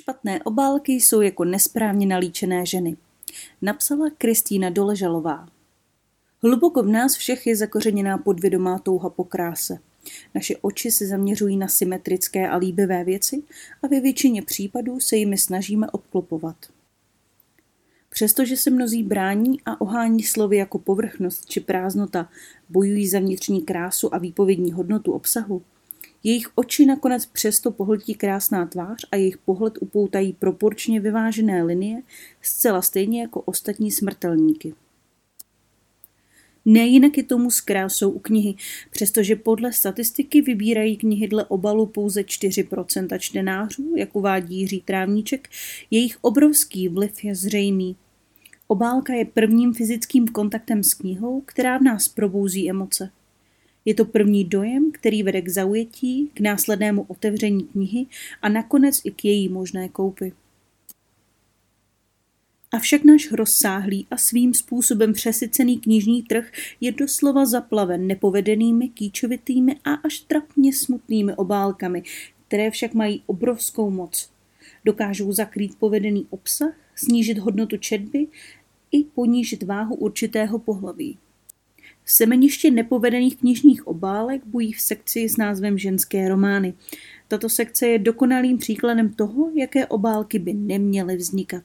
Špatné obálky jsou jako nesprávně nalíčené ženy. Napsala Kristýna Doležalová. Hluboko v nás všech je zakořeněná podvědomá touha po kráse. Naše oči se zaměřují na symetrické a líbivé věci a ve většině případů se jimi snažíme obklopovat. Přestože se mnozí brání a ohání slovy jako povrchnost či prázdnota, bojují za vnitřní krásu a výpovědní hodnotu obsahu, jejich oči nakonec přesto pohltí krásná tvář a jejich pohled upoutají proporčně vyvážené linie, zcela stejně jako ostatní smrtelníky. Nejinak je tomu s krásou u knihy, přestože podle statistiky vybírají knihy dle obalu pouze 4% čtenářů, jak uvádí Jiří Trávníček, jejich obrovský vliv je zřejmý. Obálka je prvním fyzickým kontaktem s knihou, která v nás probouzí emoce. Je to první dojem, který vede k zaujetí, k následnému otevření knihy a nakonec i k její možné koupi. Avšak náš rozsáhlý a svým způsobem přesycený knižní trh je doslova zaplaven nepovedenými, kýčovitými a až trapně smutnými obálkami, které však mají obrovskou moc. Dokážou zakrýt povedený obsah, snížit hodnotu četby i ponížit váhu určitého pohlaví. Semeniště nepovedených knižních obálek bují v sekci s názvem Ženské romány. Tato sekce je dokonalým příkladem toho, jaké obálky by neměly vznikat.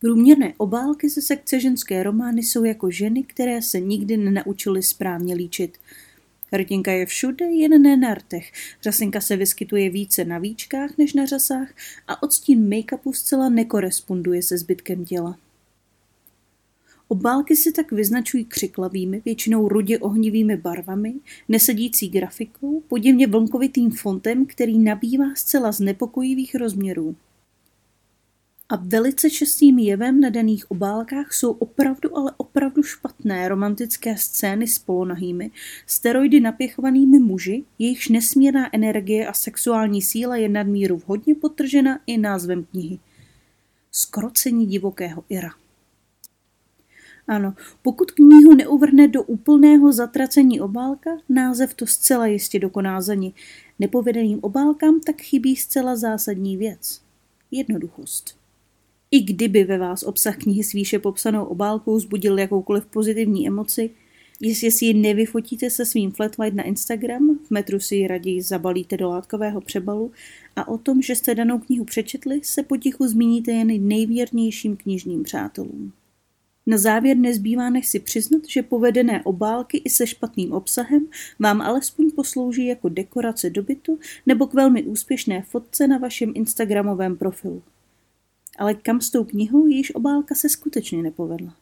Průměrné obálky ze sekce ženské romány jsou jako ženy, které se nikdy nenaučily správně líčit. Hrdinka je všude, jen ne na rtech. Řasinka se vyskytuje více na víčkách než na řasách a odstín make-upu zcela nekoresponduje se zbytkem těla. Obálky se tak vyznačují křiklavými, většinou rudě ohnivými barvami, nesedící grafikou, podivně vlnkovitým fontem, který nabývá zcela znepokojivých rozměrů. A velice častým jevem na daných obálkách jsou opravdu, ale opravdu špatné romantické scény s polonahými, steroidy napěchovanými muži, jejichž nesmírná energie a sexuální síla je nadmíru vhodně potržena i názvem knihy. Skrocení divokého Ira. Ano, pokud knihu neuvrhne do úplného zatracení obálka, název to zcela jistě dokoná za ní. Nepovedeným obálkám tak chybí zcela zásadní věc. Jednoduchost. I kdyby ve vás obsah knihy s výše popsanou obálkou zbudil jakoukoliv pozitivní emoci, jestli si ji nevyfotíte se svým flat white na Instagram, v metru si ji raději zabalíte do látkového přebalu a o tom, že jste danou knihu přečetli, se potichu zmíníte jen nejvěrnějším knižním přátelům. Na závěr nezbývá než si přiznat, že povedené obálky i se špatným obsahem vám alespoň poslouží jako dekorace do bytu nebo k velmi úspěšné fotce na vašem Instagramovém profilu. Ale kam s tou knihou, jejíž obálka se skutečně nepovedla?